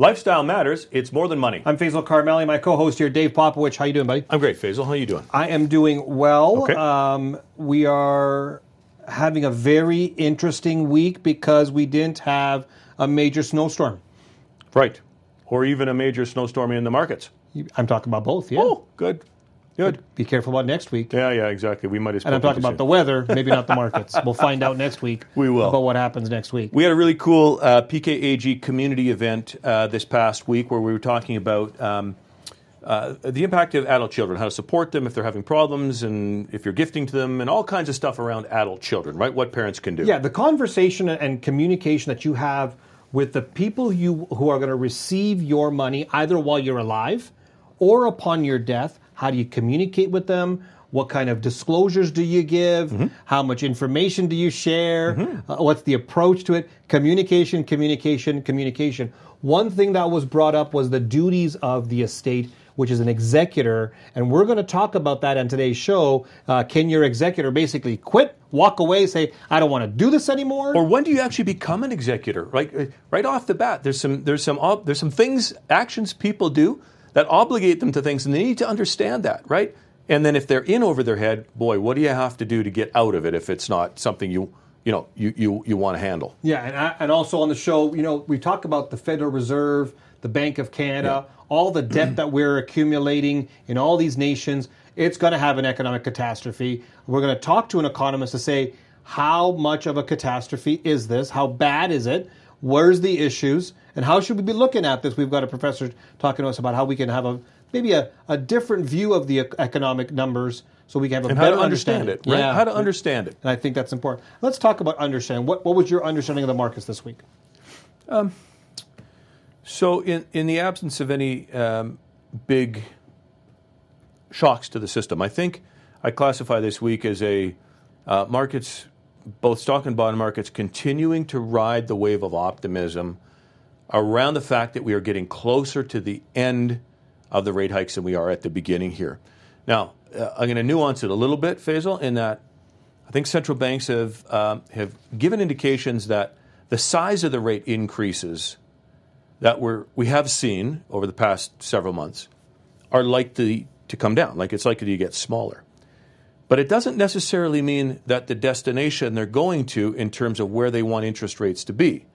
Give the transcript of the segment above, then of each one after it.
Lifestyle matters. It's more than money. I'm Faisal Karmali, my co-host here, Dave Popowich. How you doing, buddy? I'm great, Faisal. How are you doing? I am doing well. Okay. Um, we are having a very interesting week because we didn't have a major snowstorm. Right. Or even a major snowstorm in the markets. I'm talking about both. Yeah. Oh, good. Good. Be careful about next week. Yeah, yeah, exactly. We might have And I'm talking about the weather, maybe not the markets. We'll find out next week. We will. about what happens next week. We had a really cool uh, PKAG community event uh, this past week where we were talking about um, uh, the impact of adult children, how to support them if they're having problems, and if you're gifting to them, and all kinds of stuff around adult children, right? What parents can do. Yeah, the conversation and communication that you have with the people you who are going to receive your money either while you're alive or upon your death. How do you communicate with them? What kind of disclosures do you give? Mm-hmm. How much information do you share? Uh, what's the approach to it? Communication, communication, communication. One thing that was brought up was the duties of the estate, which is an executor, and we're going to talk about that on today's show. Uh, can your executor basically quit, walk away, say, "I don't want to do this anymore"? Or when do you actually become an executor? Right, right off the bat, there's some there's some there's some things actions people do that obligate them to things, and they need to understand that, right? And then if they're in over their head, boy, what do you have to do to get out of it if it's not something you you know you you, you want to handle? Yeah, and, I, and also on the show, you know, we talk about the Federal Reserve, the Bank of Canada, all the debt that we're accumulating in all these nations. It's going to have an economic catastrophe. We're going to talk to an economist to say how much of a catastrophe is this? How bad is it? Where's the issues? And how should we be looking at this? We've got a professor talking to us about how we can have a maybe a, a different view of the economic numbers so we can have a And how better to understand understanding. it, right? Yeah. How to understand it. And I think that's important. Let's talk about understanding. What, what was your understanding of the markets this week? Um, So, in, in the absence of any um, big shocks to the system, I think I classify this week as a uh, markets, both stock and bond markets, continuing to ride the wave of optimism around the fact that we are getting closer to the end of the rate hikes than we are at the beginning here. Now, uh, I'm going to nuance it a little bit, Faisal, in that I think central banks have um, have given indications that the size of the rate increases that we're, we have seen over the past several months are likely to come down, like it's likely to get smaller. But it doesn't necessarily mean that the destination they're going to, in terms of where they want interest rates to be,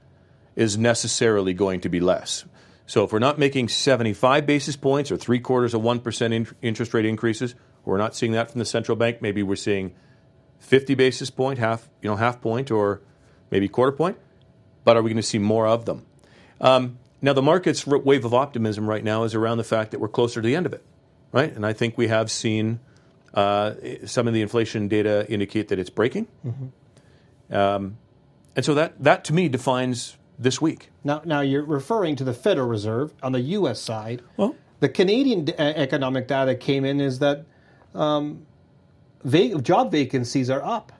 is necessarily going to be less. So if we're not making 75 basis points or three quarters of 1% in, interest rate increases, we're not seeing that from the central bank. Maybe we're seeing 50 basis point, half, you know, half point or maybe quarter point. But are we going to see more of them? Um, now, the market's wave of optimism right now is around the fact that we're closer to the end of it, right? And I think we have seen uh, some of the inflation data indicate that it's breaking. Um, and so that, that to me defines this week. Now, now you're referring to the Federal Reserve on the U.S. side. Well- the Canadian d- uh, economic data came in is that um, va- job vacancies are up.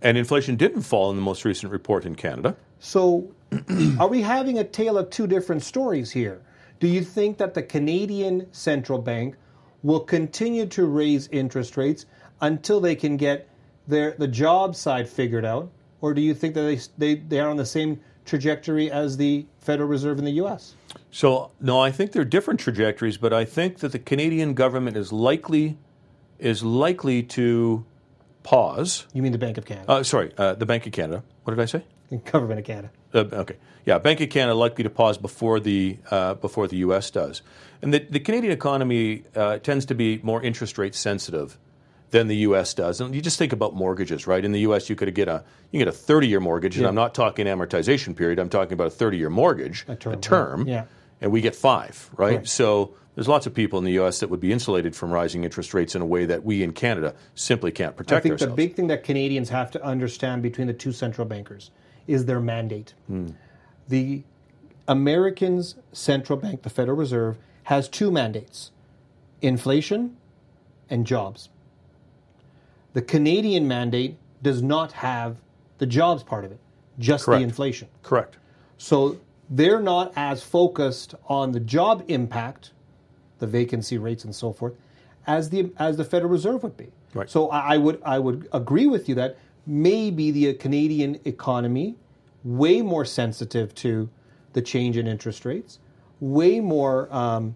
And inflation didn't fall in the most recent report in Canada. So, are we having a tale of two different stories here? Do you think that the Canadian central bank will continue to raise interest rates until they can get their the job side figured out, or do you think that they they, they are on the same trajectory as the Federal Reserve in the U.S.? So, no, I think they're different trajectories, but I think that the Canadian government is likely is likely to pause. You mean the Bank of Canada, Uh, sorry, uh, the Bank of Canada. What did I say? government of Canada? Uh, okay, yeah, Bank of Canada likely to pause before the uh, before the U.S. does, and the, the Canadian economy uh, tends to be more interest rate sensitive than the U.S. does. And you just think about mortgages, right? In the U.S., you could get a you get a thirty year mortgage, and I'm not talking amortization period. I'm talking about a thirty year mortgage, A term, yeah. and we get five, right? So there's lots of people in the U.S. that would be insulated from rising interest rates in a way that we in Canada simply can't protect. I think ourselves. the big thing that Canadians have to understand between the two central bankers is their mandate. Hmm. The Americans' central bank, the Federal Reserve, has two mandates inflation and jobs. The Canadian mandate does not have the jobs part of it, just Correct. the inflation. Correct. So they're not as focused on the job impact, the vacancy rates and so forth, as the as the Federal Reserve would be. Right. So I, I would I would agree with you that maybe the Canadian economy way more sensitive to the change in interest rates, way more um,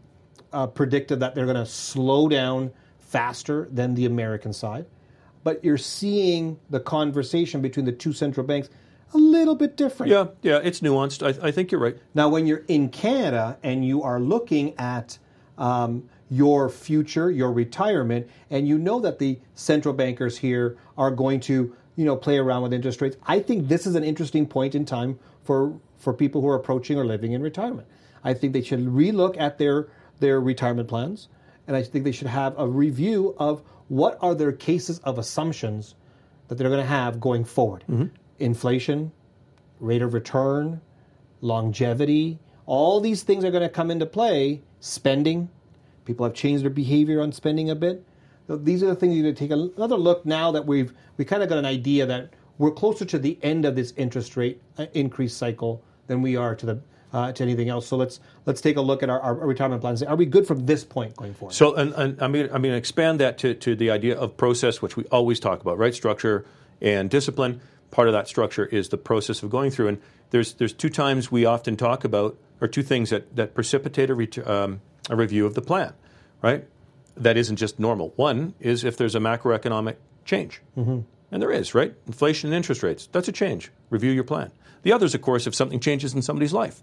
uh, predictive that they're going to slow down faster than the American side. But you're seeing the conversation between the two central banks a little bit different. Yeah, yeah, it's nuanced. I, I think you're right. Now, when you're in Canada and you are looking at um, your future, your retirement, and you know that the central bankers here are going to, you know, play around with interest rates, I think this is an interesting point in time for for people who are approaching or living in retirement. I think they should relook at their their retirement plans, and I think they should have a review of what are their cases of assumptions that they're going to have going forward. Mm-hmm. Inflation, rate of return, longevity, all these things are going to come into play. Spending, people have changed their behavior on spending a bit. These are the things you need to take another look now that we've we kind of got an idea that we're closer to the end of this interest rate uh, increase cycle than we are to the uh, to anything else. So let's let's take a look at our, our retirement plans. Are we good from this point going forward? So, and, and I mean, I mean, expand that to, to the idea of process, which we always talk about, right? Structure and discipline. Part of that structure is the process of going through. And there's there's two times we often talk about, or two things that that precipitate a, ret- um, a review of the plan, right? That isn't just normal. One is if there's a macroeconomic change. Mm-hmm. And there is, right? Inflation and interest rates. That's a change. Review your plan. The others, of course, if something changes in somebody's life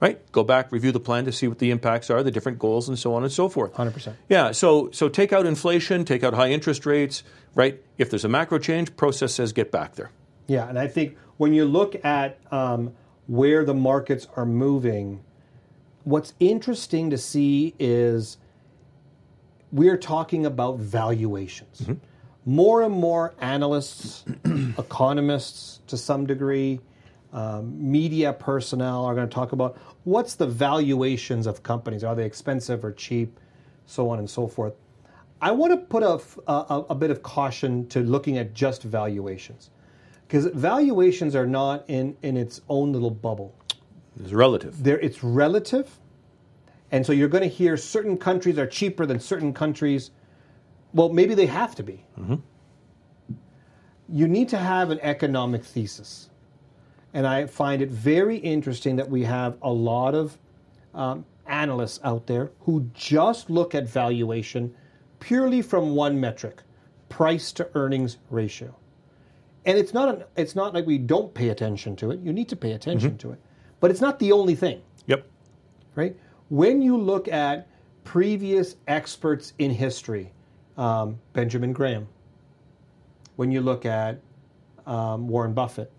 right? Go back, review the plan to see what the impacts are, the different goals, and so on and so forth. Hundred percent. Yeah. So so take out inflation, take out high interest rates, right? If there's a macro change, process says get back there. Yeah, and I think when you look at um, where the markets are moving, what's interesting to see is we're talking about valuations. Mm-hmm. More and more analysts, economists to some degree, um, media personnel are going to talk about what's the valuations of companies. Are they expensive or cheap? So on and so forth. I want to put a, a, a bit of caution to looking at just valuations because valuations are not in, in its own little bubble. It's relative. They're, it's relative. And so you're going to hear certain countries are cheaper than certain countries. Well, maybe they have to be. Mm-hmm. You need to have an economic thesis. And I find it very interesting that we have a lot of um, analysts out there who just look at valuation purely from one metric price to earnings ratio. And it's not, an, it's not like we don't pay attention to it. You need to pay attention mm-hmm. to it. But it's not the only thing. Yep. Right? When you look at previous experts in history, um, Benjamin Graham, when you look at um, Warren Buffett,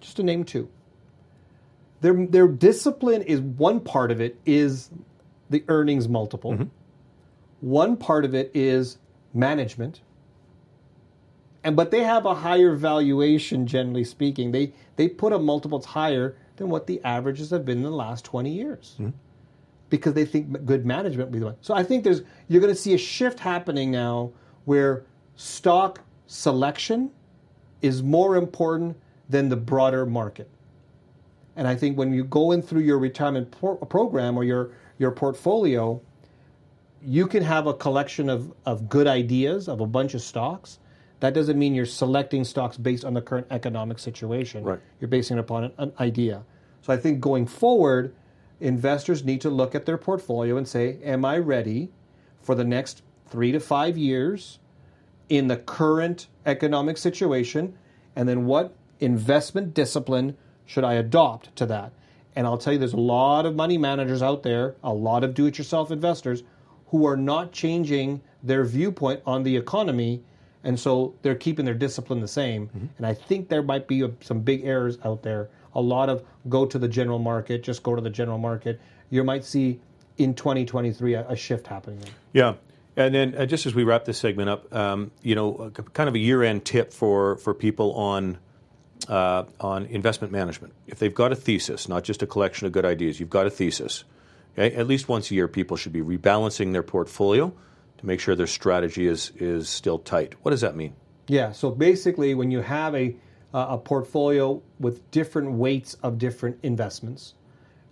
just to name two. Their, their discipline is one part of it is the earnings multiple. Mm-hmm. One part of it is management. And but they have a higher valuation generally speaking. They they put a multiples higher than what the averages have been in the last 20 years. Mm-hmm. Because they think good management will be the one. So I think there's you're going to see a shift happening now where stock selection is more important than the broader market. And I think when you go in through your retirement program or your, your portfolio, you can have a collection of, of good ideas of a bunch of stocks. That doesn't mean you're selecting stocks based on the current economic situation. Right. You're basing it upon an, an idea. So I think going forward, investors need to look at their portfolio and say, Am I ready for the next three to five years in the current economic situation? And then what investment discipline should I adopt to that? And I'll tell you, there's a lot of money managers out there, a lot of do it yourself investors who are not changing their viewpoint on the economy. And so they're keeping their discipline the same. Mm-hmm. And I think there might be some big errors out there. A lot of go to the general market, just go to the general market. You might see in 2023 a, a shift happening. There. Yeah. And then, uh, just as we wrap this segment up, um, you know, kind of a year-end tip for for people on uh, on investment management. If they've got a thesis, not just a collection of good ideas, you've got a thesis. Okay? At least once a year, people should be rebalancing their portfolio to make sure their strategy is is still tight. What does that mean? Yeah. So basically, when you have a uh, a portfolio with different weights of different investments,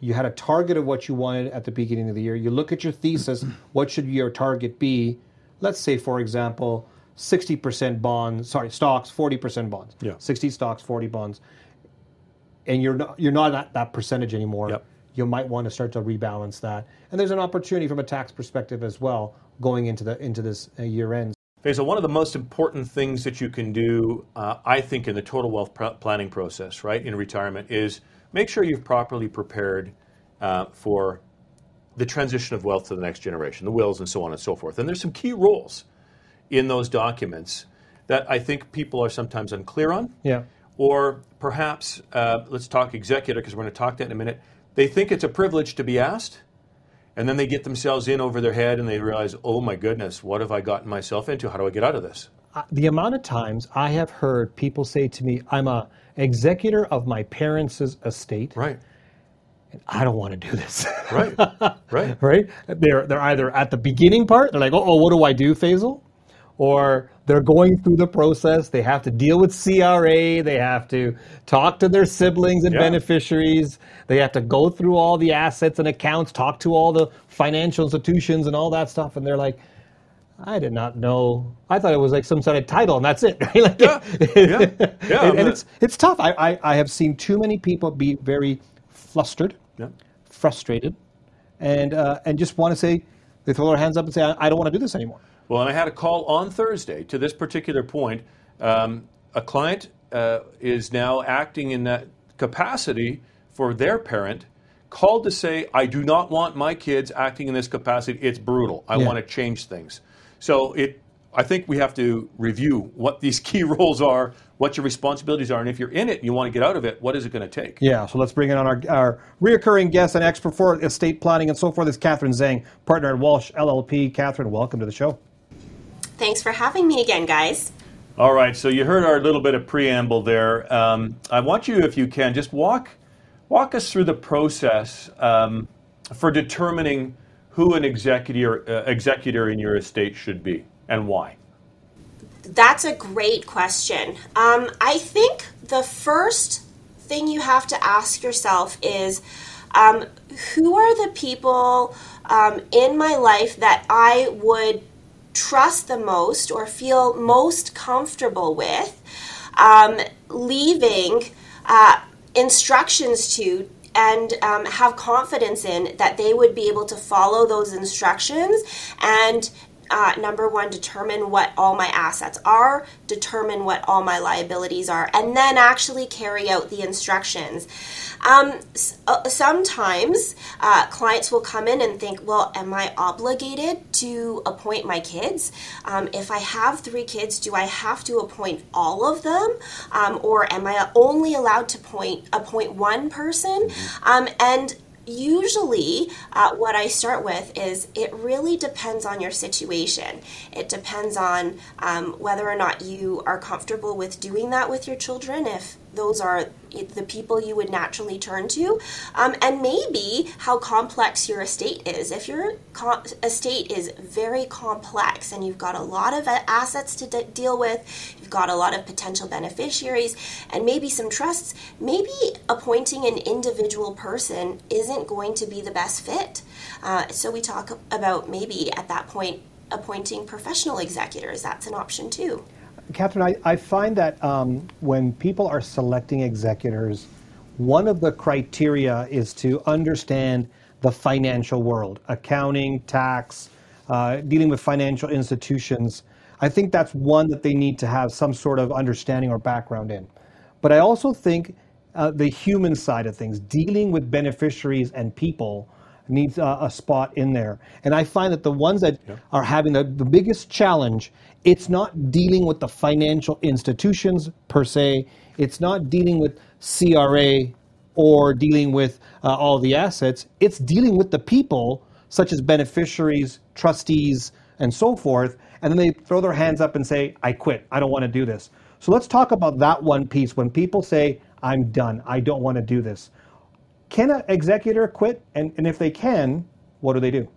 you had a target of what you wanted at the beginning of the year. You look at your thesis. what should your target be? Let's say, for example, 60% bonds, sorry, stocks, 40% bonds. Yeah. 60 stocks, 40 bonds. And you're not, you're not at that percentage anymore. Yep. you might want to start to rebalance that. And there's an opportunity from a tax perspective as well going into the into this uh, year end. Faisal, one of the most important things that you can do, uh, I think, in the total wealth pr- planning process, right, in retirement, is make sure you've properly prepared uh, for the transition of wealth to the next generation, the wills and so on and so forth. And there's some key rules in those documents that I think people are sometimes unclear on. Yeah. Or perhaps, uh, let's talk executor, because we're going to talk that in a minute. They think it's a privilege to be asked, and then they get themselves in over their head and they realize, oh my goodness, what have I gotten myself into? How do I get out of this? Uh, the amount of times I have heard people say to me, I'm a executor of my parents' estate. Right. And I don't want to do this. Right. right. right? They're they're either at the beginning part, they're like, oh, oh, what do I do, Faisal? Or they're going through the process. They have to deal with CRA. They have to talk to their siblings and Yeah. beneficiaries. They have to go through all the assets and accounts, talk to all the financial institutions and all that stuff. And they're like, I did not know. I thought it was like some sort of title, and that's it. right? Like, Yeah. Yeah. Yeah, and, and it's it's tough. I, I I have seen too many people be very flustered, Yeah. frustrated, and uh, and just want to say they throw their hands up and say, I, I don't want to do this anymore. Well, and I had a call on Thursday to this particular point. Um, a client uh, is now acting in that capacity for their parent, called to say, I do not want my kids acting in this capacity. It's brutal. I Yeah. want to change things. So it, I think we have to review what these key roles are, what your responsibilities are, and if you're in it and you want to get out of it, what is it going to take? Yeah, so let's bring in on our, our reoccurring guest and expert for estate planning and so forth is Catherine Zhang, partner at Walsh LLP. Catherine, welcome to the show. Thanks for having me again, guys. All right, so you heard our little bit of preamble there. Um, I want you, if you can, just walk walk us through the process um, for determining who an executor uh, executor in your estate should be and why. That's a great question. Um, I think the first thing you have to ask yourself is um, who are the people um, in my life that I would trust the most or feel most comfortable with um, leaving uh, instructions to and um, have confidence in that they would be able to follow those instructions and uh, number one, determine what all my assets are, determine what all my liabilities are, and then actually carry out the instructions. Um, s- uh, sometimes uh, clients will come in and think, well, am I obligated to appoint my kids? Um, if I have three kids, do I have to appoint all of them? Um, or am I only allowed to point, appoint one person? Um, and usually uh, what i start with is it really depends on your situation. It depends on um, whether or not you are comfortable with doing that with your children if those are the people you would naturally turn to. Um, and maybe how complex your estate is. If your co- estate is very complex and you've got a lot of assets to de- deal with you've got a lot of potential beneficiaries and maybe some trusts maybe appointing an individual person isn't going to be the best fit. Uh, so we talk about maybe at that point appointing professional executors. That's an option too Catherine, I, I find that um, when people are selecting executors, one of the criteria is to understand the financial world, accounting, tax, uh, dealing with financial institutions. I think that's one that they need to have some sort of understanding or background in. But I also think uh, the human side of things, dealing with beneficiaries and people, needs a, a spot in there. And I find that the ones that are having the, the biggest challenge, it's not dealing with the financial institutions per se, it's not dealing with CRA or dealing with uh, all the assets, it's dealing with the people, such as beneficiaries, trustees, and so forth. And then they throw their hands up and say, I quit, I don't want to do this. So let's talk about that one piece. When people say, I'm done, I don't want to do this. Can an executor quit? And, and if they can, what do they do?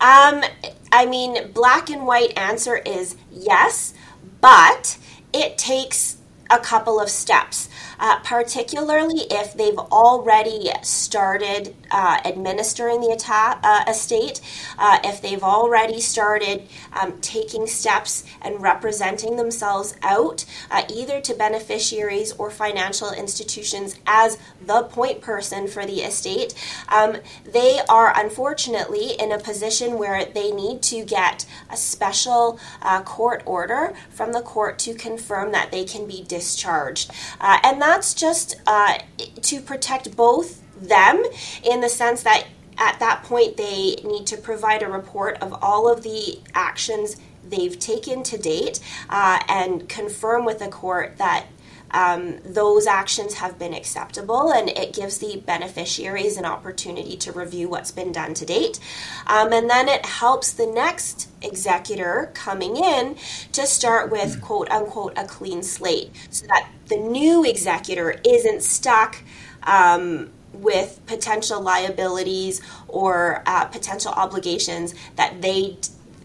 Um, I mean, black and white answer is yes, but it takes a couple of steps, uh, particularly if they've already started uh, administering the atta- uh, estate, uh, if they've already started um, taking steps and representing themselves out, uh, either to beneficiaries or financial institutions as the point person for the estate, um, they are unfortunately in a position where they need to get a special uh, court order from the court to confirm that they can be discharged. Uh, and that's just uh, to protect both them in the sense that at that point they need to provide a report of all of the actions they've taken to date uh, and confirm with the court that um, those actions have been acceptable and it gives the beneficiaries an opportunity to review what's been done to date. Um, and then it helps the next executor coming in to start with quote unquote a clean slate so that the new executor isn't stuck. Um, with potential liabilities or uh, potential obligations that they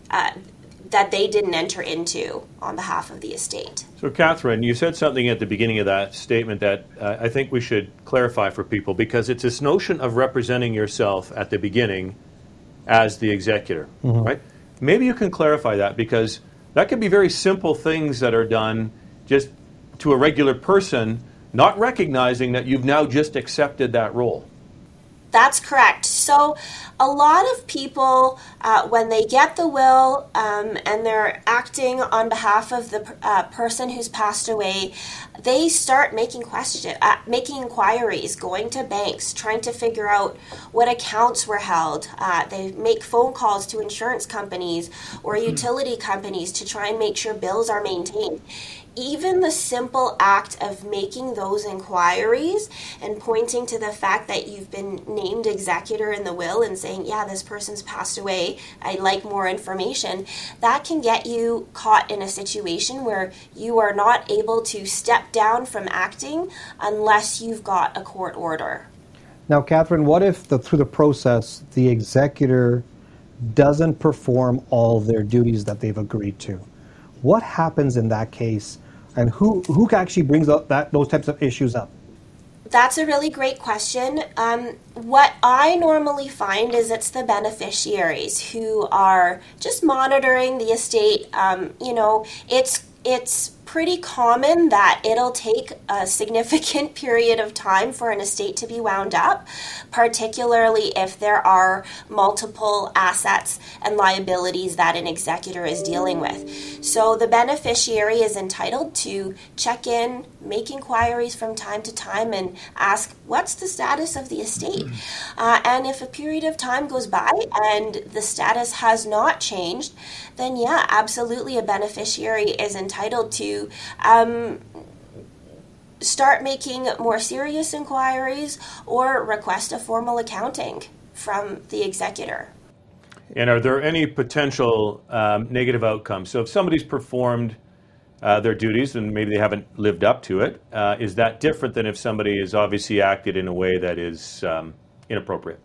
uh, that they didn't enter into on behalf of the estate. So, Catherine, you said something at the beginning of that statement that uh, I think we should clarify for people because it's this notion of representing yourself at the beginning as the executor, mm-hmm. right? Maybe you can clarify that because that could be very simple things that are done just to a regular person, not recognizing that you've now just accepted that role. That's correct. So, a lot of people, uh, when they get the will um, and they're acting on behalf of the uh, person who's passed away, they start making question, uh, making inquiries, going to banks, trying to figure out what accounts were held. Uh, they make phone calls to insurance companies or hmm. utility companies to try and make sure bills are maintained even the simple act of making those inquiries and pointing to the fact that you've been named executor in the will and saying, yeah, this person's passed away, I'd like more information, that can get you caught in a situation where you are not able to step down from acting unless you've got a court order. Now, Catherine, what if the, through the process the executor doesn't perform all their duties that they've agreed to? What happens in that case and who who actually brings up that those types of issues up? That's a really great question. Um, what I normally find is it's the beneficiaries who are just monitoring the estate. Um, you know, it's it's pretty common that it'll take a significant period of time for an estate to be wound up, particularly if there are multiple assets and liabilities that an executor is dealing with. So the beneficiary is entitled to check in, make inquiries from time to time, and ask, What's the status of the estate? Uh, and if a period of time goes by and the status has not changed, then yeah, absolutely a beneficiary is entitled to um, start making more serious inquiries or request a formal accounting from the executor. And are there any potential um, negative outcomes? So if somebody's performed uh, their duties and maybe they haven't lived up to it, uh, is that different than if somebody has obviously acted in a way that is um, inappropriate?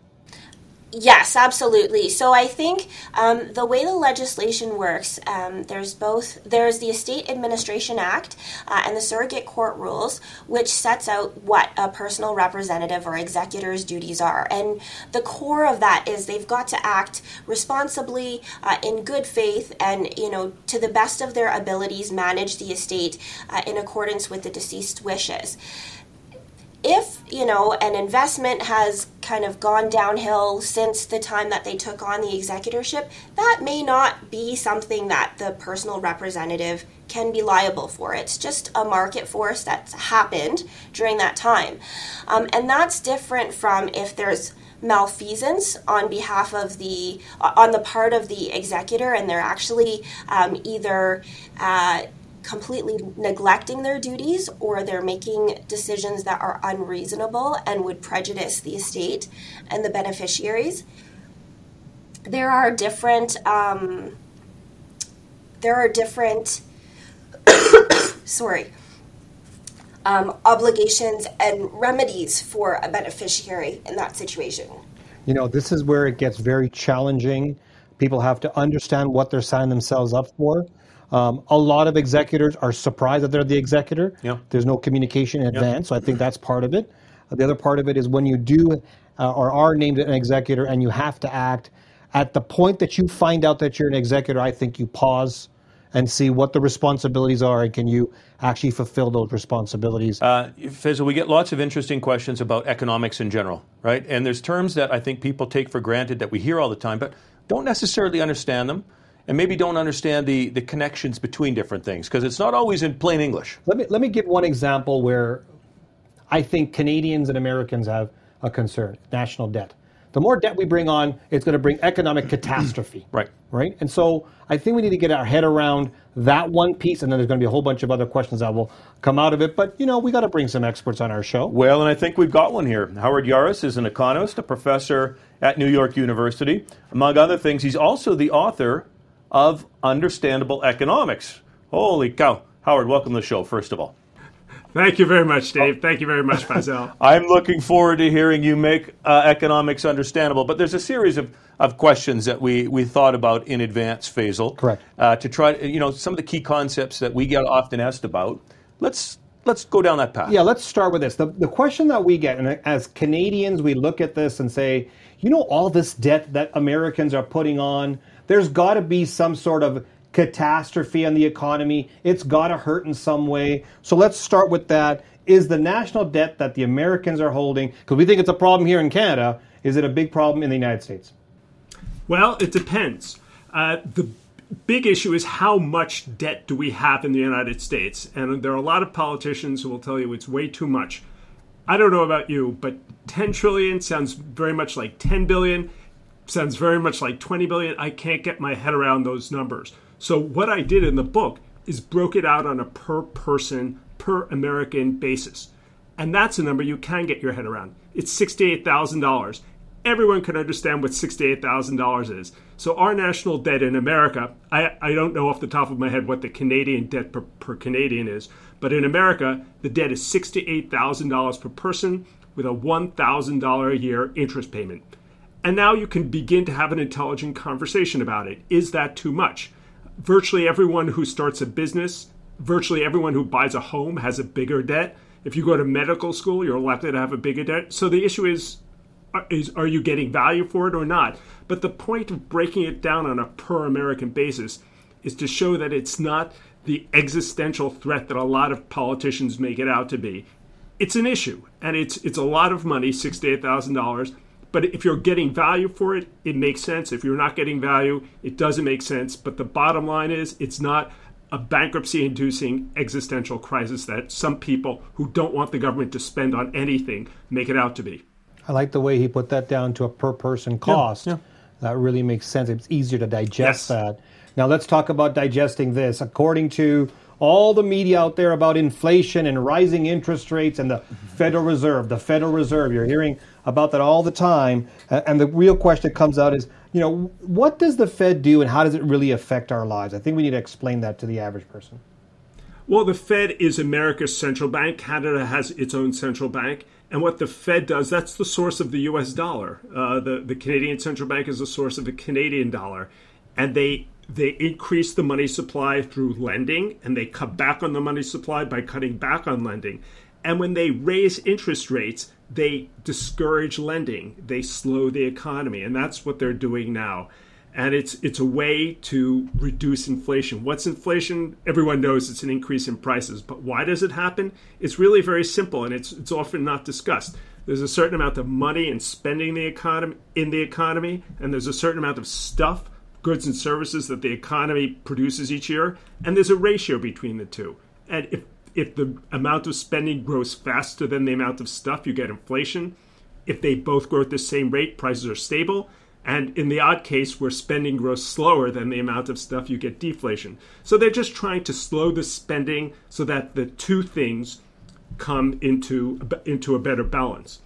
Yes, absolutely. So I think um, the way the legislation works, um, there's both there's the Estate Administration Act uh, and the Surrogate Court Rules, which sets out what a personal representative or executor's duties are, and the core of that is they've got to act responsibly, uh, in good faith, and you know to the best of their abilities, manage the estate uh, in accordance with the deceased wishes if you know an investment has kind of gone downhill since the time that they took on the executorship that may not be something that the personal representative can be liable for. It's just a market force that's happened during that time. Um, and that's different from if there's malfeasance on behalf of the on the part of the executor and they're actually um, either uh, completely neglecting their duties or they're making decisions that are unreasonable and would prejudice the estate and the beneficiaries. There are different um, there are different sorry um, obligations and remedies for a beneficiary in that situation. You know, this is where it gets very challenging. People have to understand what they're signing themselves up for Um, a lot of executors are surprised that they're the executor. Yeah. There's no communication in advance, so I think that's part of it. The other part of it is when you do uh, or are named an executor and you have to act, at the point that you find out that you're an executor, I think you pause and see what the responsibilities are and can you actually fulfill those responsibilities. Uh, Faisal, we get lots of interesting questions about economics in general, right? And there's terms that I think people take for granted that we hear all the time, but don't necessarily understand them and maybe don't understand the, the connections between different things because it's not always in plain English. Let me, let me give one example where I think Canadians and Americans have a concern national debt. The more debt we bring on, it's going to bring economic catastrophe. Right. Right. And so I think we need to get our head around that one piece, and then there's going to be a whole bunch of other questions that will come out of it. But, you know, we got to bring some experts on our show. Well, and I think we've got one here. Howard Yaruss is an economist, a professor at New York University. Among other things, he's also the author of Understandable Economics. Holy cow. Howard, welcome to the show, first of all. Thank you very much, Dave. Thank you very much, Faisal. I'm looking forward to hearing you make uh, economics understandable. But there's a series of, of questions that we, we thought about in advance, Faisal. Correct. Uh, to try, you know, some of the key concepts that we get often asked about. Let's let's go down that path. Yeah, let's start with this. The, the question that we get, and as Canadians, we look at this and say, you know, all this debt that Americans are putting on, there's got to be some sort of catastrophe on the economy. It's got to hurt in some way. So let's start with that. Is the national debt that the Americans are holding, because we think it's a problem here in Canada, is it a big problem in the United States? Well, it depends. Uh, the big issue is how much debt do we have in the United States? And there are a lot of politicians who will tell you it's way too much. I don't know about you, but 10 trillion sounds very much like 10 billion, sounds very much like 20 billion. I can't get my head around those numbers. So what I did in the book is broke it out on a per person, per American basis. And that's a number you can get your head around. It's $68,000. Everyone can understand what $68,000 is. So our national debt in America, I, I don't know off the top of my head what the Canadian debt per, per Canadian is, but in America, the debt is $68,000 per person with a $1,000 a year interest payment. And now you can begin to have an intelligent conversation about it. Is that too much? virtually everyone who starts a business, virtually everyone who buys a home has a bigger debt. If you go to medical school, you're likely to have a bigger debt. So the issue is uh, is are you getting value for it or not? But the point of breaking it down on a per American basis is to show that it's not the existential threat that a lot of politicians make it out to be. It's an issue, and it's it's a lot of money, sixty-eight thousand dollars but if you're getting value for it, it makes sense. If you're not getting value, it doesn't make sense. But the bottom line is it's not a bankruptcy inducing existential crisis that some people who don't want the government to spend on anything make it out to be. I like the way he put that down to a per person cost. Yeah, yeah. That really makes sense. It's easier to digest yes. that. Now let's talk about digesting this. According to all the media out there about inflation and rising interest rates and the Federal Reserve, the Federal Reserve, you're hearing about that all the time. And the real question that comes out is, you know, what does the Fed do and how does it really affect our lives? I think we need to explain that to the average person. Well, the Fed is America's central bank. Canada has its own central bank. And what the Fed does, that's the source of the US dollar. Uh, the, the Canadian central bank is the source of the Canadian dollar. And they they increase the money supply through lending and they cut back on the money supply by cutting back on lending. And when they raise interest rates, they discourage lending, they slow the economy, and that's what they're doing now. And it's it's a way to reduce inflation. What's inflation? Everyone knows it's an increase in prices, but why does it happen? It's really very simple, and it's it's often not discussed. There's a certain amount of money and spending the economy in the economy, and there's a certain amount of stuff, goods and services that the economy produces each year, and there's a ratio between the two. And if if the amount of spending grows faster than the amount of stuff, you get inflation. If they both grow at the same rate, prices are stable. And in the odd case where spending grows slower than the amount of stuff, you get deflation. So they're just trying to slow the spending so that the two things come into into a better balance.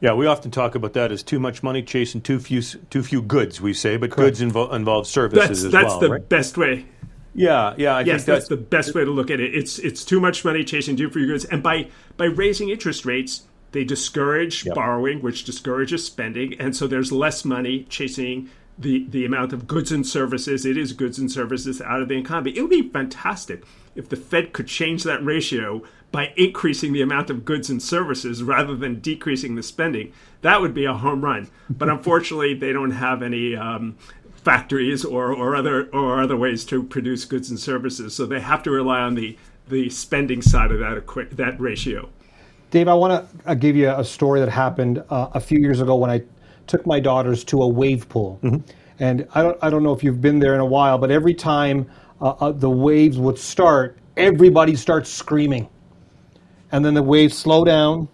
Yeah, we often talk about that as too much money chasing too few too few goods. We say, but Correct. goods invo- involve services that's, as that's well. That's the right? best way. Yeah, yeah. I yes, think that's, that's the best way to look at it. It's it's too much money chasing too few goods, and by by raising interest rates, they discourage Yep. borrowing, which discourages spending, and so there's less money chasing the, the amount of goods and services, it is goods and services out of the economy. It would be fantastic if the Fed could change that ratio by increasing the amount of goods and services rather than decreasing the spending. That would be a home run. But unfortunately, they don't have any um, factories or, or other or other ways to produce goods and services, so they have to rely on the the spending side of that equi- that ratio. Dave, I want to uh, give you a story that happened uh, a few years ago when I took my daughters to a wave pool. Mm-hmm. And I don't, I don't know if you've been there in a while, but every time uh, uh, the waves would start, everybody starts screaming. And then the waves slow down,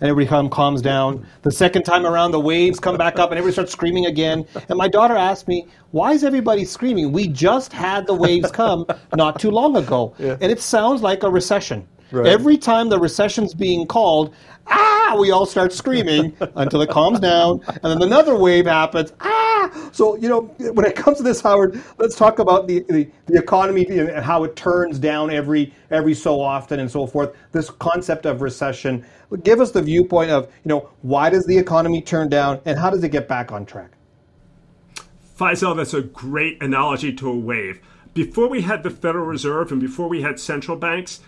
and everybody calm, calms down. The second time around, the waves come back up, and everybody starts screaming again. And my daughter asked me, "Why is everybody screaming? We just had the waves come not too long ago, yeah. and it sounds like a recession." Right. Every time the recession's being called, ah, we all start screaming until it calms down, and then another wave happens, ah. So, you know, when it comes to this, Howard, let's talk about the, the, the economy and how it turns down every every so often and so forth. This concept of recession. Give us the viewpoint of, you know, why does the economy turn down and how does it get back on track? Faisal, that's a great analogy to a wave. Before we had the Federal Reserve and before we had central banks,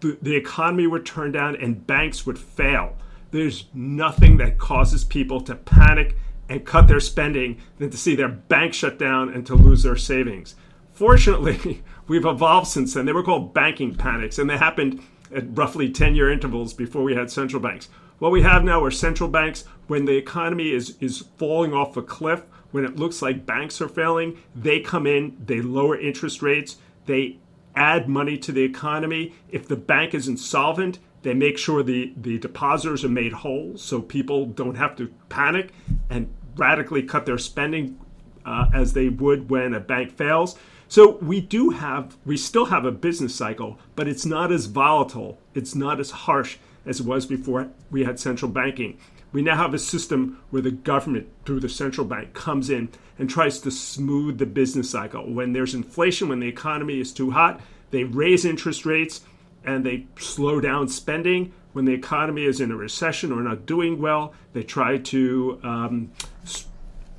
the, the economy would turn down and banks would fail. There's nothing that causes people to panic and cut their spending than to see their bank shut down and to lose their savings. Fortunately, we've evolved since then. They were called banking panics, and they happened at roughly 10 year intervals before we had central banks. What we have now are central banks when the economy is, is falling off a cliff, when it looks like banks are failing, they come in, they lower interest rates, they add money to the economy. If the bank is insolvent, they make sure the, the depositors are made whole so people don't have to panic and radically cut their spending uh, as they would when a bank fails. So we do have, we still have a business cycle, but it's not as volatile, it's not as harsh as it was before we had central banking. We now have a system where the government, through the central bank, comes in and tries to smooth the business cycle. When there's inflation, when the economy is too hot, they raise interest rates and they slow down spending. When the economy is in a recession or not doing well, they try to um,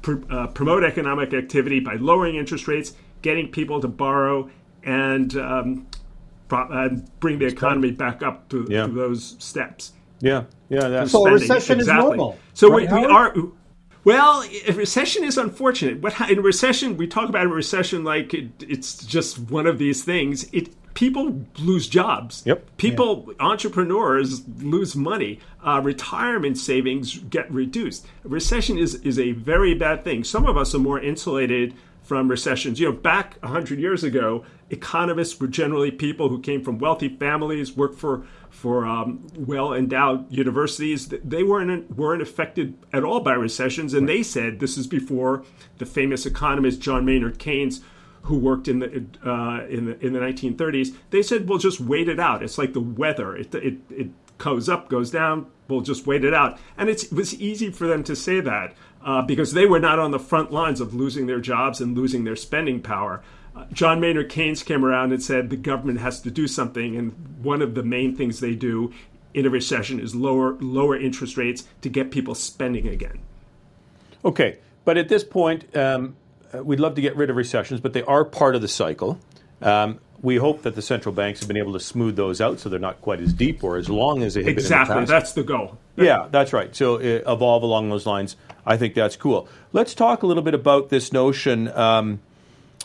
pr- uh, promote economic activity by lowering interest rates, getting people to borrow, and um, pro- bring the economy back up to, yeah. to those steps. Yeah, yeah. That's so a recession exactly. is normal. So right, we, we are. Well, a recession is unfortunate. What in recession we talk about a recession like it, it's just one of these things. It people lose jobs. Yep. People, yeah. entrepreneurs lose money. Uh, retirement savings get reduced. Recession is is a very bad thing. Some of us are more insulated from recessions. You know, back 100 years ago, economists were generally people who came from wealthy families, worked for for um, well endowed universities. They weren't weren't affected at all by recessions, and right. they said this is before the famous economist John Maynard Keynes. Who worked in the uh, in the in the 1930s? They said, "We'll just wait it out. It's like the weather. It it, it goes up, goes down. We'll just wait it out." And it was easy for them to say that uh, because they were not on the front lines of losing their jobs and losing their spending power. John Maynard Keynes came around and said the government has to do something, and one of the main things they do in a recession is lower lower interest rates to get people spending again. Okay, but at this point, um, we'd love to get rid of recessions, but they are part of the cycle. Um, we hope that the central banks have been able to smooth those out so they're not quite as deep or as long as they have exactly. been past. That's the goal. Yeah, that's right. So uh, evolve along those lines. I think that's cool. Let's talk a little bit about this notion um,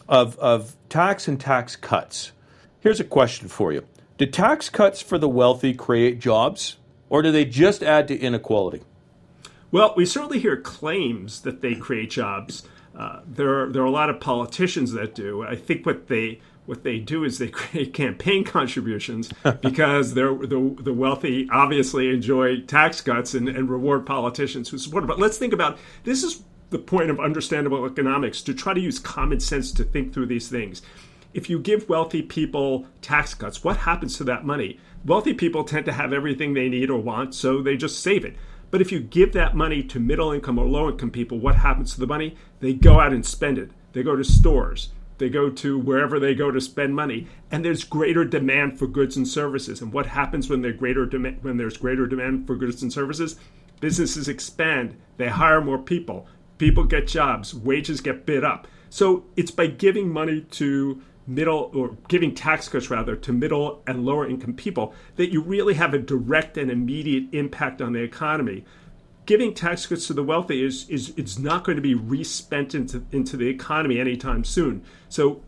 of, of tax and tax cuts. Here's a question for you Do tax cuts for the wealthy create jobs, or do they just add to inequality? Well, we certainly hear claims that they create jobs. Uh, there, are, there are a lot of politicians that do. I think what they what they do is they create campaign contributions because they're the, the wealthy obviously enjoy tax cuts and, and reward politicians who support it. But let's think about this is the point of understandable economics to try to use common sense to think through these things. If you give wealthy people tax cuts, what happens to that money? Wealthy people tend to have everything they need or want, so they just save it. But if you give that money to middle income or low income people, what happens to the money? They go out and spend it. They go to stores they go to wherever they go to spend money, and there's greater demand for goods and services. And what happens when, greater when there's greater demand for goods and services? Businesses expand, they hire more people. People get jobs, wages get bid up. So it's by giving money to middle or giving tax cuts rather to middle and lower income people that you really have a direct and immediate impact on the economy. Giving tax cuts to the wealthy is is it's not going to be respent into into the economy anytime soon. So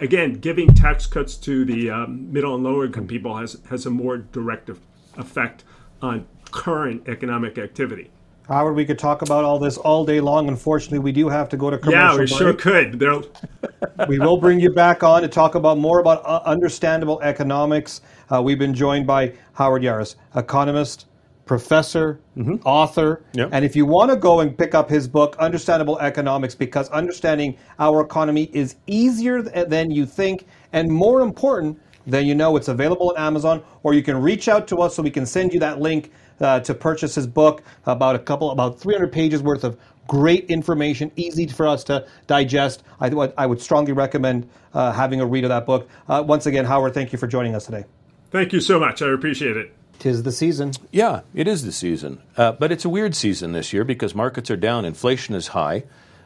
again, giving tax cuts to the um, middle and lower income people has has a more direct effect on current economic activity. Howard, we could talk about all this all day long. Unfortunately, we do have to go to commercial. Yeah, we break. sure could. We will bring you back on to talk about more about uh, understandable economics. Uh, we've been joined by Howard Yaruss, economist, professor, author. Yep. And if you want to go and pick up his book, Understandable Economics, because understanding our economy is easier th- than you think and more important than you know, it's available on Amazon, or you can reach out to us so we can send you that link uh, to purchase his book. About a couple, about 300 pages worth of great information, easy for us to digest. I, would- I would strongly recommend uh, having a read of that book. Uh, once again, Howard, thank you for joining us today. thank you so much. I appreciate it. Tis the season. Yeah, it is the season. Uh, but it's a weird season this year because markets are down, inflation is high.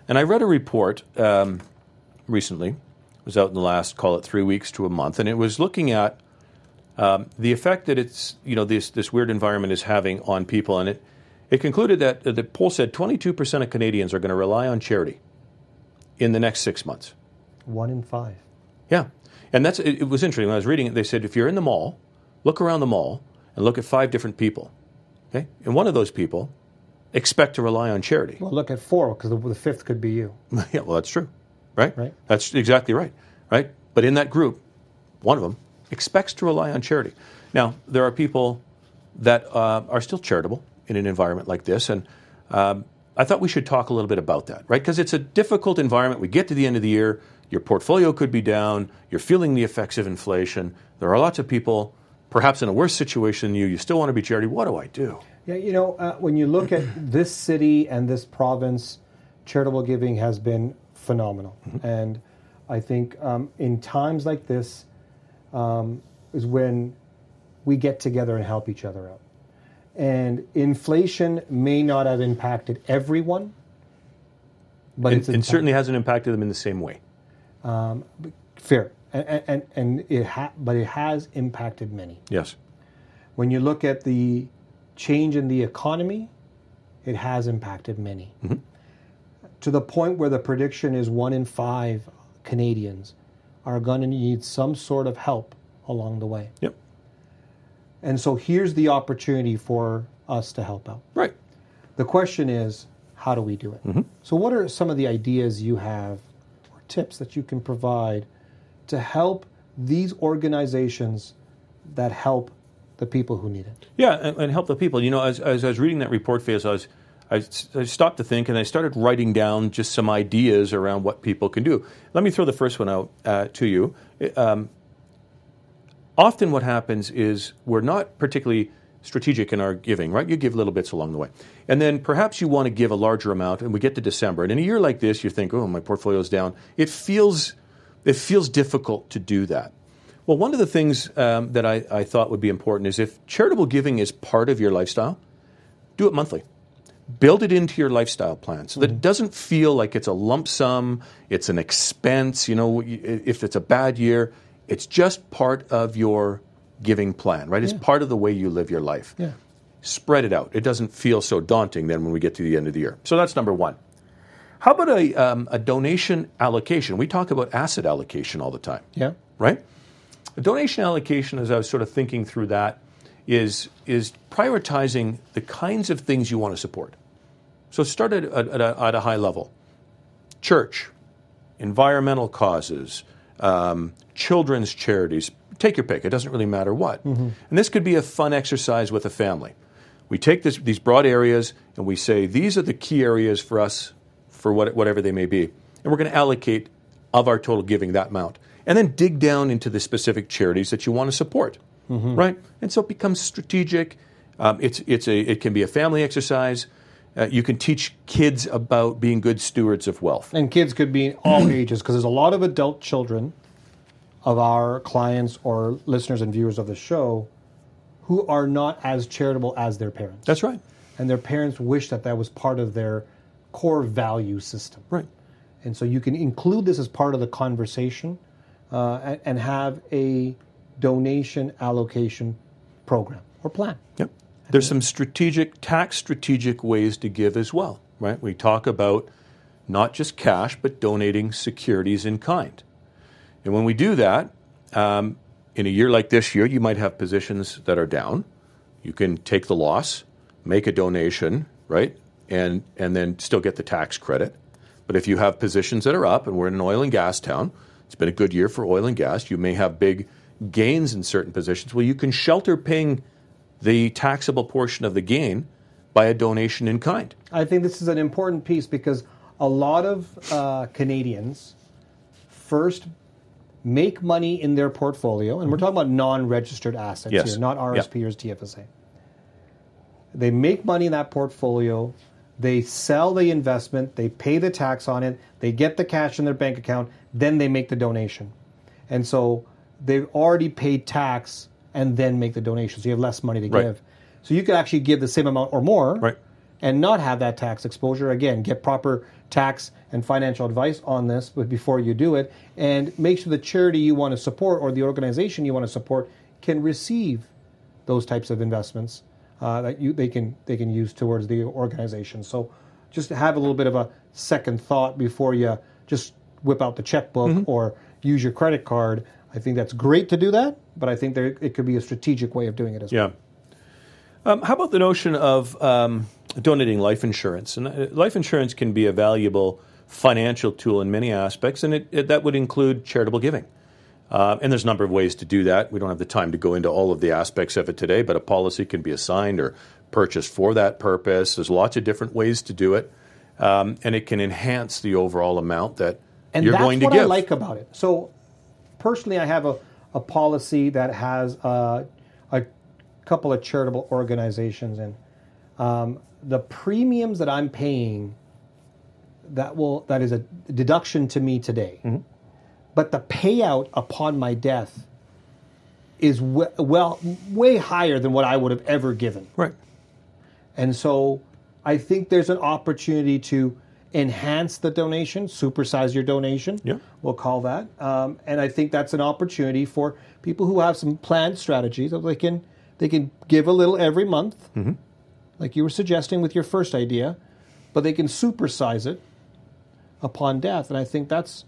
And I read a report um, recently, it was out in the last, call it three weeks to a month, and it was looking at um, the effect that it's, you know, this, this weird environment is having on people. And it, it concluded that the poll said 22% of Canadians are going to rely on charity in the next six months. One in five. Yeah. And that's it, it was interesting. When I was reading it, they said if you're in the mall, look around the mall and look at five different people. Okay? And one of those people expect to rely on charity. Well, look at four, because the, the fifth could be you. yeah, well, that's true. Right? Right. That's exactly right. Right? But in that group, one of them expects to rely on charity. Now, there are people that uh, are still charitable in an environment like this. And um, I thought we should talk a little bit about that, right? Because it's a difficult environment. We get to the end of the year, your portfolio could be down, you're feeling the effects of inflation. There are lots of people, perhaps in a worse situation than you, you still want to be charity. What do I do? Yeah, you know, uh, when you look at this city and this province, charitable giving has been phenomenal. And I think um, in times like this um, is when we get together and help each other out. And inflation may not have impacted everyone, but And, certainly hasn't impacted them in the same way. fair. And, and, and it ha- but it has impacted many. Yes. When you look at the change in the economy, it has impacted many. To the point where the prediction is one in five Canadians are going to need some sort of help along the way. Yep. And so here's the opportunity for us to help out. Right. The question is, how do we do it? Mm-hmm. So, what are some of the ideas you have or tips that you can provide to help these organizations that help the people who need it? Yeah, and, and help the people. You know, as, as I was reading that report, Faiz, I was I, I stopped to think and I started writing down just some ideas around what people can do. Let me throw the first one out uh, to you. Um, often, what happens is we're not particularly strategic in our giving, right? You give little bits along the way. And then perhaps you want to give a larger amount, and we get to December. And in a year like this, you think, oh, my portfolio's down. It feels, it feels difficult to do that. Well, one of the things um, that I, I thought would be important is if charitable giving is part of your lifestyle, do it monthly. Build it into your lifestyle plan so that it doesn't feel like it's a lump sum, it's an expense. You know, if it's a bad year, it's just part of your giving plan, right? It's part of the way you live your life. Yeah. Spread it out. It doesn't feel so daunting then when we get to the end of the year. So that's number one. How about a, um, a donation allocation? We talk about asset allocation all the time Yeah. right? A donation allocation, as I was sort of thinking through that, is is prioritizing the kinds of things you want to support. So start at, at, at, a, at a high level. Church, environmental causes, um, children's charities. Take your pick. It doesn't really matter what. And this could be a fun exercise with a family. We take this, these broad areas and we say these are the key areas for us for what, whatever they may be. And we're going to allocate of our total giving that amount. And then dig down into the specific charities that you want to support. Right? And so it becomes strategic. Um, it's, it's a, it can be a family exercise. Uh, you can teach kids about being good stewards of wealth. And kids could be all ages because there's a lot of adult children of our clients or listeners and viewers of the show who are not as charitable as their parents. That's right. and their parents wish that that was part of their core value system. Right. And so you can include this as part of the conversation uh, and, and have a donation allocation program or plan. Yep. There's some strategic, tax strategic ways to give as well, right? We talk about not just cash, but donating securities in kind. And when we do that, um, in a year like this year, you might have positions that are down. You can take the loss, make a donation, right? And, and then still get the tax credit. But if you have positions that are up, and we're in an oil and gas town, it's been a good year for oil and gas, you may have big gains in certain positions. Well, you can shelter paying the taxable portion of the gain by a donation in kind. I think this is an important piece because a lot of uh, Canadians first make money in their portfolio, and we're talking about non-registered assets Yes. here, not RSP or TFSA. They make money in that portfolio. They sell the investment. They pay the tax on it. They get the cash in their bank account. Then they make the donation, and so they've already paid tax and then make the donation. So you have less money to Right. give. So you could actually give the same amount or more Right. and not have that tax exposure. Again, get proper tax and financial advice on this but before you do it, and make sure the charity you want to support or the organization you want to support can receive those types of investments uh, that you they can they can use towards the organization. So just have a little bit of a second thought before you just whip out the checkbook or use your credit card. I think that's great to do that, but I think there, it could be a strategic way of doing it as well. Yeah. Um, how about the notion of um, donating life insurance? And uh, life insurance can be a valuable financial tool in many aspects, and it, it, that would include charitable giving. Uh, and there's a number of ways to do that. We don't have the time to go into all of the aspects of it today, but a policy can be assigned or purchased for that purpose. There's lots of different ways to do it, um, and it can enhance the overall amount that and you're going to give. And that's what. I like about it. So, personally, I have a, a policy that has uh, a couple of charitable organizations, and um, the premiums that I'm paying that will that is a deduction to me today, Mm-hmm. but the payout upon my death is we- well way higher than what I would have ever given. right. And so I think there's an opportunity to enhance the donation, supersize your donation. Yeah. We'll call that. Um, and I think that's an opportunity for people who have some planned strategies that they can they can give a little every month, like you were suggesting with your first idea, but they can supersize it upon death. And I think that's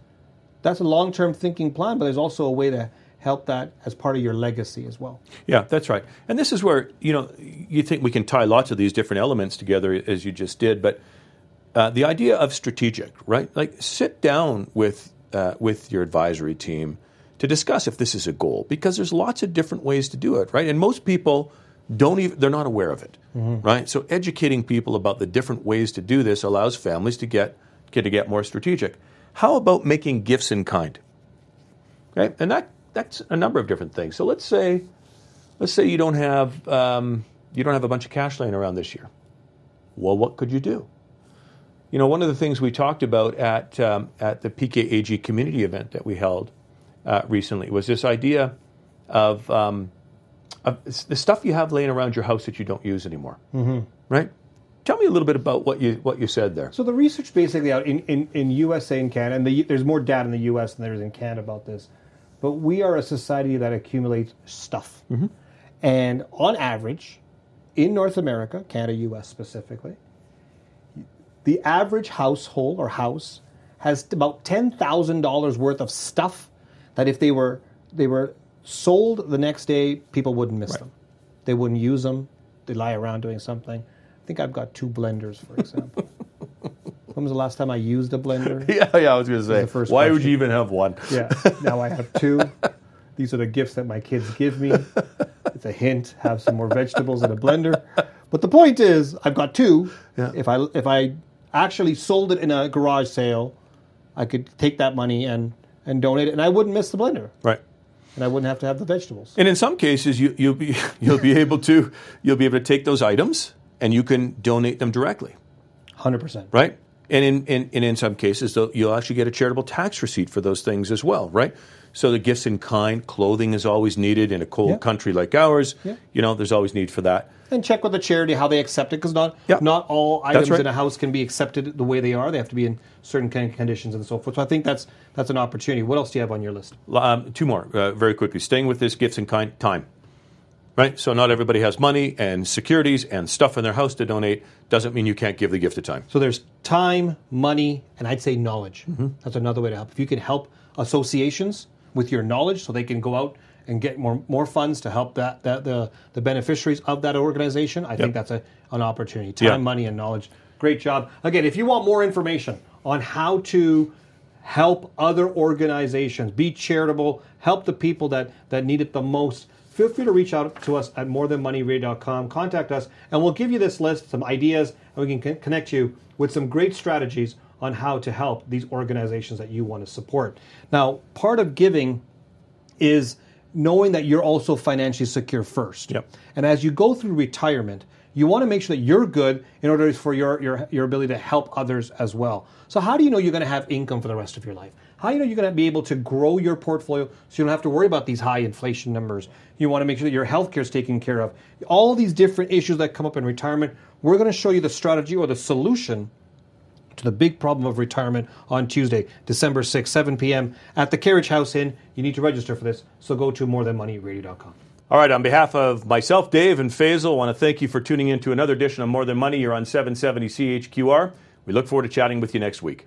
that's a long term thinking plan, but there's also a way to help that as part of your legacy as well. Yeah, that's right. And this is where you know you think we can tie lots of these different elements together as you just did, but uh, the idea of strategic, right? Like sit down with uh, with your advisory team to discuss if this is a goal, because there's lots of different ways to do it, right? And most people don't even they're not aware of it, right? So educating people about the different ways to do this allows families to get get to get more strategic. How about making gifts in kind? Okay, and that that's a number of different things. So let's say let's say you don't have um, you don't have a bunch of cash laying around this year. Well, what could you do? You know, one of the things we talked about at um, at the PKAG community event that we held uh, recently was this idea of, um, of the stuff you have laying around your house that you don't use anymore. Mm-hmm. Right? Tell me a little bit about what you what you said there. So the research basically out in, in, in USA and Canada, and the, there's more data in the US than there is in Canada about this, but we are a society that accumulates stuff. And on average, in North America, Canada, US specifically, the average household or house has about $10,000 worth of stuff that if they were they were sold the next day, people wouldn't miss them. They wouldn't use them. They lie around doing something. I think I've got two blenders, for example. when was the last time I used a blender? Yeah, yeah, I was going to say. why would you even have one? Yeah. Now I have two. These are the gifts that my kids give me. It's a hint. Have some more vegetables in a blender. But the point is, I've got two. Yeah. If I if I actually sold it in a garage sale, I could take that money and and donate it, and I wouldn't miss the blender, Right. and I wouldn't have to have the vegetables. And in some cases, you, you'll be you'll be able to you'll be able to take those items and you can donate them directly, Hundred percent. right? And in, in, and in some cases, though, you'll actually get a charitable tax receipt for those things as well, right? So the gifts in kind, clothing is always needed in a cold Yeah. country like ours. Yeah. You know, there's always need for that. And check with the charity how they accept it, because not Yeah. not all items right. in a house can be accepted the way they are. They have to be in certain kind of conditions and so forth. So I think that's that's an opportunity. What else do you have on your list? Um, two more, uh, very quickly. Staying with this gifts in kind, time. Right? So not everybody has money and securities and stuff in their house to donate. Doesn't mean you can't give the gift of time. So there's time, money, and I'd say knowledge. Mm-hmm. That's another way to help. If you can help associations with your knowledge, so they can go out and get more more funds to help that, that the the beneficiaries of that organization, I think that's a, an opportunity. Time, Yeah. money, and knowledge. Great job. Again, if you want more information on how to help other organizations, be charitable, help the people that that need it the most. Feel free to reach out to us at morethanmoneyradio.com. Contact us, and we'll give you this list, some ideas, and we can con- connect you with some great strategies on how to help these organizations that you want to support. Now, part of giving is knowing that you're also financially secure first. Yep. And as you go through retirement, you want to make sure that you're good in order for your, your, your ability to help others as well. So, how do you know you're going to have income for the rest of your life? How do you know you're going to be able to grow your portfolio so you don't have to worry about these high inflation numbers? You want to make sure that your healthcare is taken care of. All these different issues that come up in retirement, we're going to show you the strategy or the solution to the big problem of retirement on Tuesday, December 6, 7 p.m. at the Carriage House Inn. You need to register for this, so go to morethanmoneyradio.com. All right, on behalf of myself, Dave, and Faisal, I want to thank you for tuning in to another edition of More Than Money. You're on 770 CHQR. We look forward to chatting with you next week.